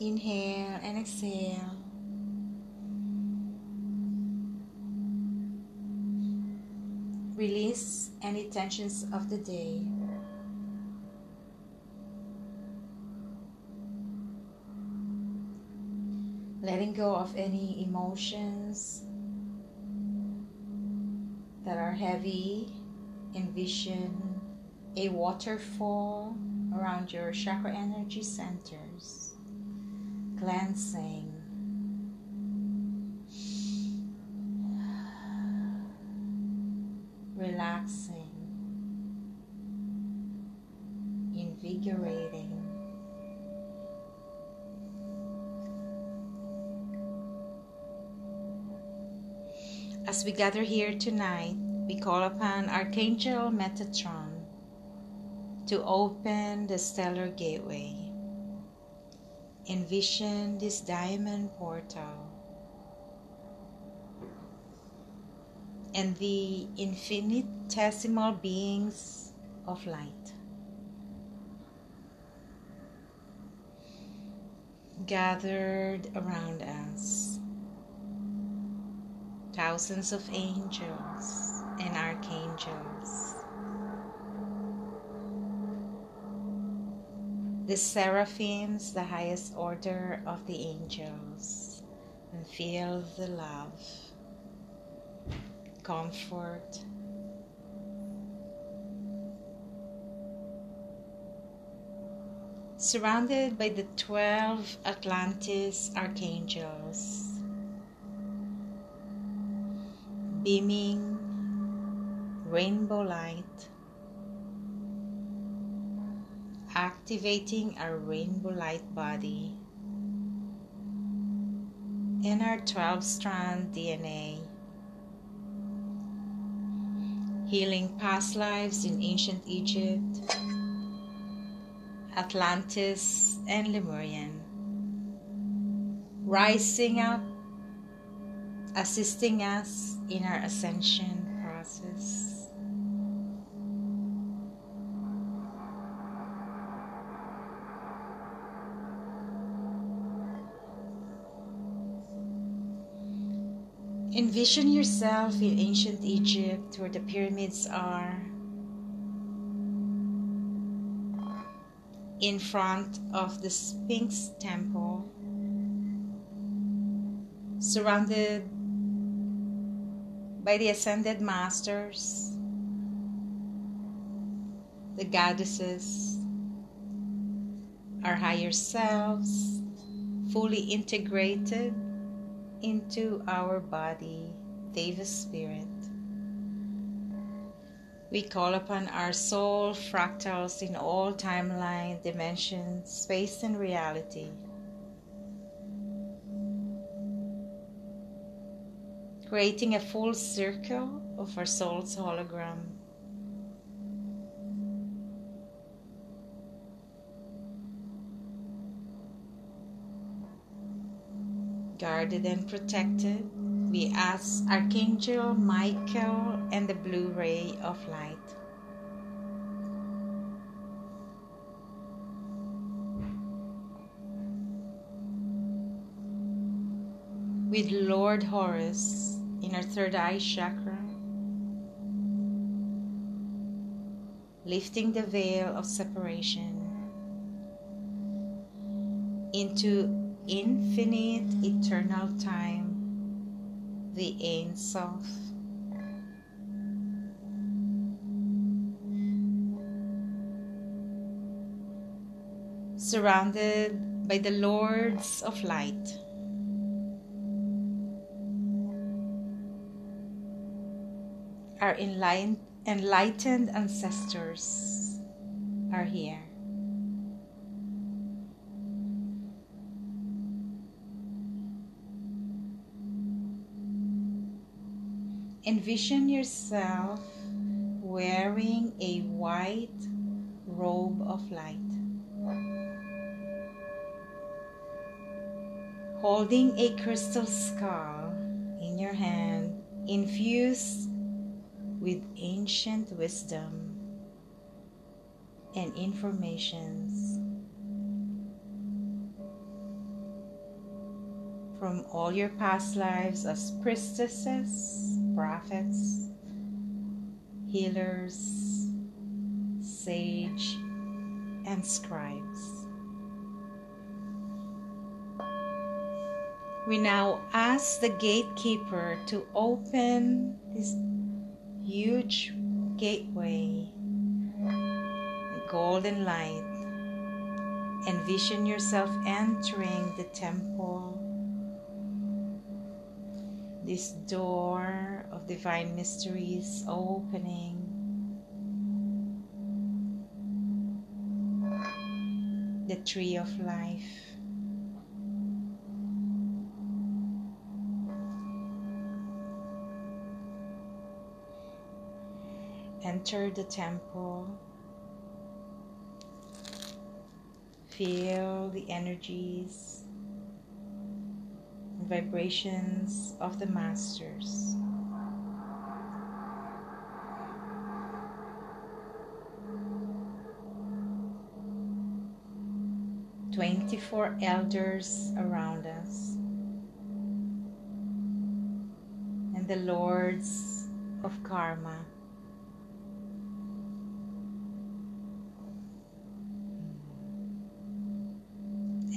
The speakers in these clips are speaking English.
Inhale and exhale. Release any tensions of the day. Letting go of any emotions that are heavy. Envision a waterfall around your chakra energy centers, cleansing. Relaxing, invigorating. As we gather here tonight, we call upon Archangel Metatron to open the stellar gateway. Envision this diamond portal and the infinitesimal beings of light. Gathered around us, thousands of angels and archangels. The seraphims, the highest order of the angels, and feel the love, comfort, surrounded by the 12 Atlantis archangels, beaming rainbow light activating our rainbow light body. And our 12 strand DNA, healing past lives in ancient Egypt, Atlantis, and Lemurian, rising up, assisting us in our ascension process. Envision yourself in ancient Egypt where the pyramids are. In front of the Sphinx temple, surrounded by the ascended masters, the goddesses, our higher selves, fully integrated into our body, Deva Spirit. We call upon our soul fractals in all timeline, dimension, space, and reality. Creating a full circle of our soul's hologram. Guarded and protected, we ask Archangel Michael and the blue ray of light. With Lord Horus in our third eye chakra, lifting the veil of separation into infinite eternal time, the Ein Sof. Surrounded by the Lords of Light. Our enlightened ancestors are here. Envision yourself wearing a white robe of light, holding a crystal skull in your hand, infused with ancient wisdom and informations. from all your past lives as priestesses, prophets, healers, sage, and scribes. We now ask the gatekeeper to open this huge gateway, the golden light. Envision yourself entering the temple, this door of divine mysteries opening. The tree of life. enter the temple. Feel the energies vibrations of the Masters. Twenty-four elders around us, and the lords of karma.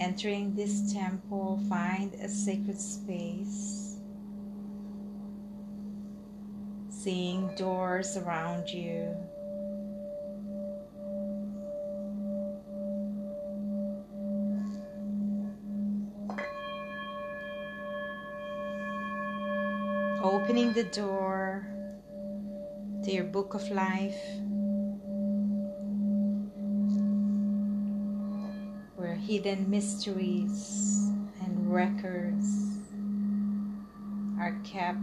Entering this temple, find a sacred space. Seeing doors around you. Opening the door to your book of life. Hidden mysteries and records are kept.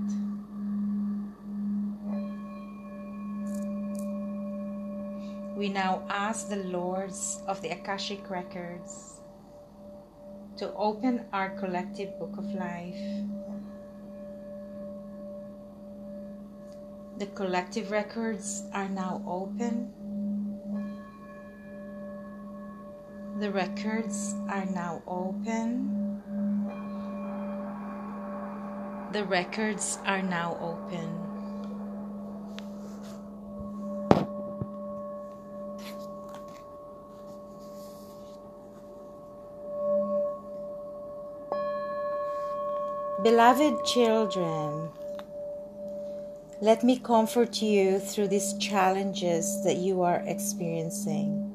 We now ask the Lords of the Akashic Records to open our collective book of life. The collective records are now open The records are now open. The records are now open. Beloved children, let me comfort you through these challenges that you are experiencing.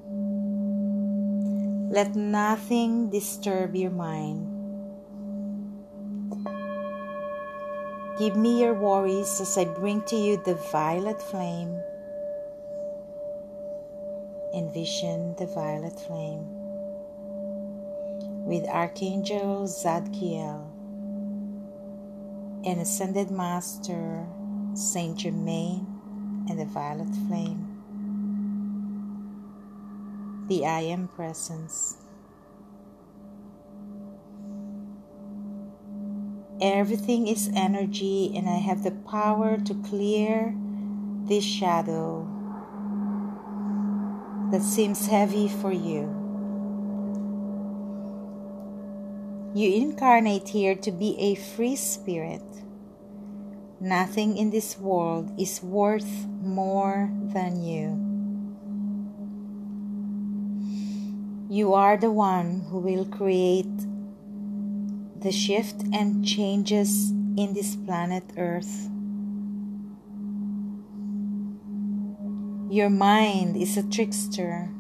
Let nothing disturb your mind. Give me your worries as I bring to you the violet flame. Envision the violet flame with Archangel Zadkiel and Ascended Master Saint Germain and the violet flame the I Am Presence. Everything is energy, and I have the power to clear this shadow that seems heavy for you. You incarnate here to be a free spirit. Nothing in this world is worth more than you. You are the one who will create the shift and changes in this planet Earth. Your mind is a trickster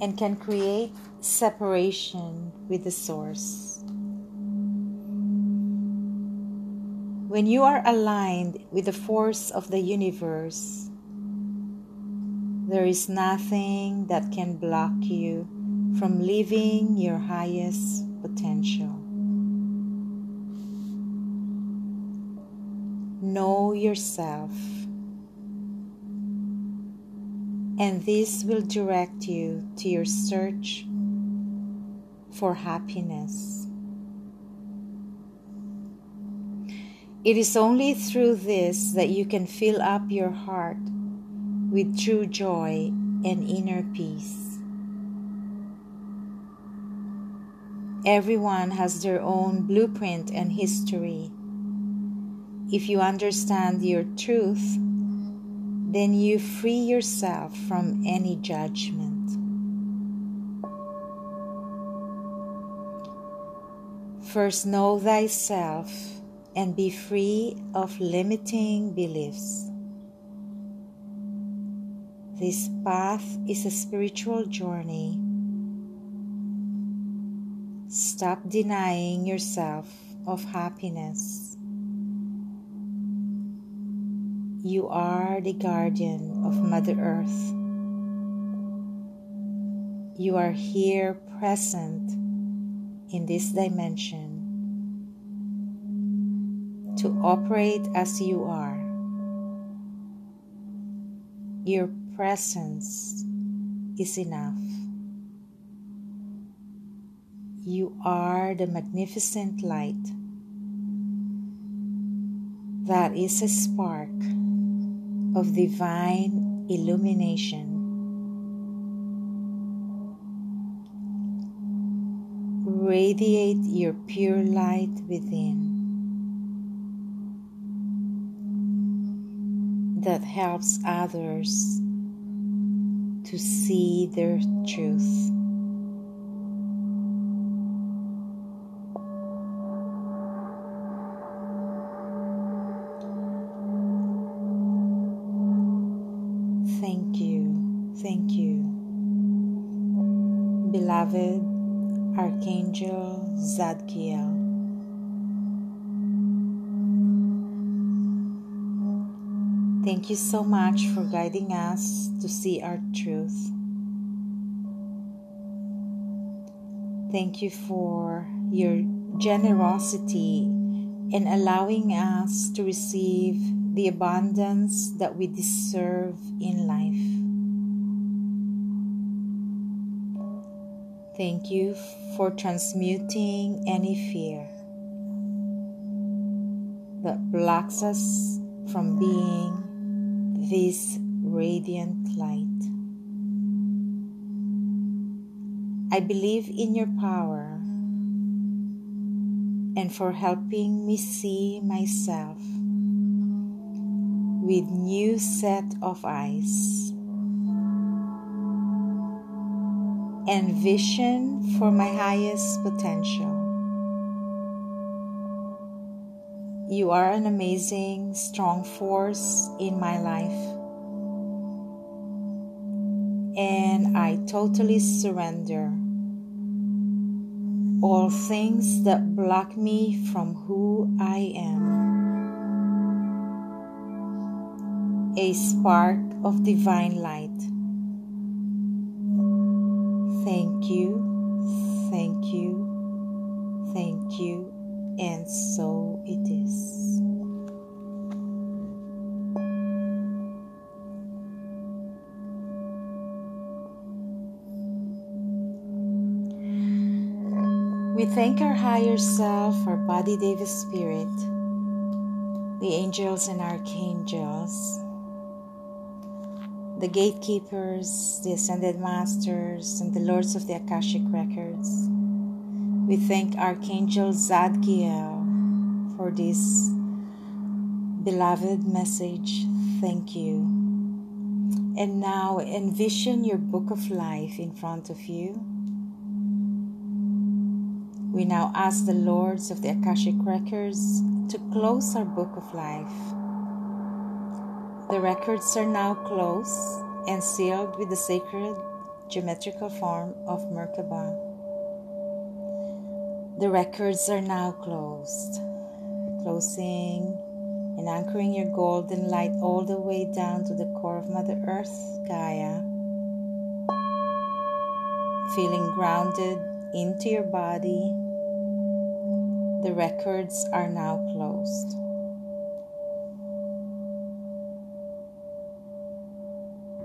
and can create separation with the source. When you are aligned with the force of the universe, there is nothing that can block you from living your highest potential. Know yourself, and this will direct you to your search for happiness. It is only through this that you can fill up your heart with true joy and inner peace. Everyone has their own blueprint and history. If you understand your truth, then you free yourself from any judgment. First, know thyself and be free of limiting beliefs. This path is a spiritual journey Stop denying yourself of happiness. You are the guardian of Mother Earth. You are here present in this dimension to operate as you are. Your presence is enough. You are the magnificent light that is a spark of divine illumination. Radiate your pure light within that helps others to see their truth. Thank you, thank you, beloved Archangel Zadkiel. Thank you so much for guiding us to see our truth. Thank you for your generosity in allowing us to receive the abundance that we deserve in life. Thank you for transmuting any fear that blocks us from being this radiant light. I believe in your power and for helping me see myself with new set of eyes. and vision for my highest potential. You are an amazing, strong force in my life. And I totally surrender all things that block me from who I am. A spark of divine light Thank you, thank you, thank you, and so it is. We thank our higher self, our body, Deva Spirit, the angels and archangels the gatekeepers, the ascended masters, and the lords of the Akashic records. We thank Archangel Zadkiel for this beloved message. Thank you. And now envision your book of life in front of you. We now ask the lords of the Akashic records to close our book of life the records are now closed and sealed with the sacred geometrical form of Merkaba. The records are now closed. Closing and anchoring your golden light all the way down to the core of Mother Earth, Gaia. Feeling grounded into your body. The records are now closed.